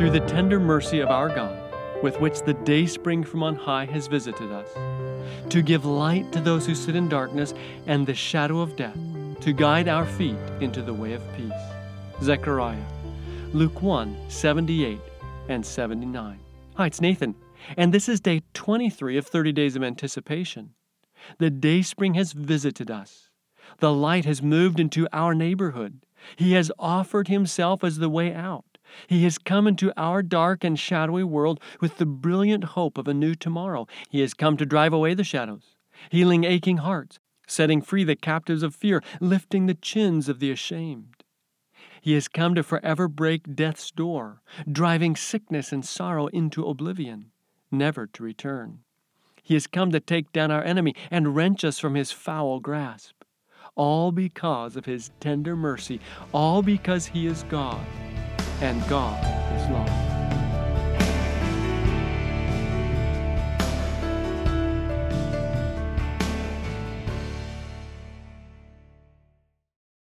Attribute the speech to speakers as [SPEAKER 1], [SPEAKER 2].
[SPEAKER 1] through the tender mercy of our God, with which the day spring from on high has visited us, to give light to those who sit in darkness and the shadow of death, to guide our feet into the way of peace. Zechariah, Luke 1 78 and 79. Hi, it's Nathan, and this is day 23 of 30 Days of Anticipation. The day spring has visited us. The light has moved into our neighborhood. He has offered himself as the way out. He has come into our dark and shadowy world with the brilliant hope of a new tomorrow. He has come to drive away the shadows, healing aching hearts, setting free the captives of fear, lifting the chins of the ashamed. He has come to forever break death's door, driving sickness and sorrow into oblivion, never to return. He has come to take down our enemy and wrench us from his foul grasp. All because of his tender mercy, all because he is God and God is love.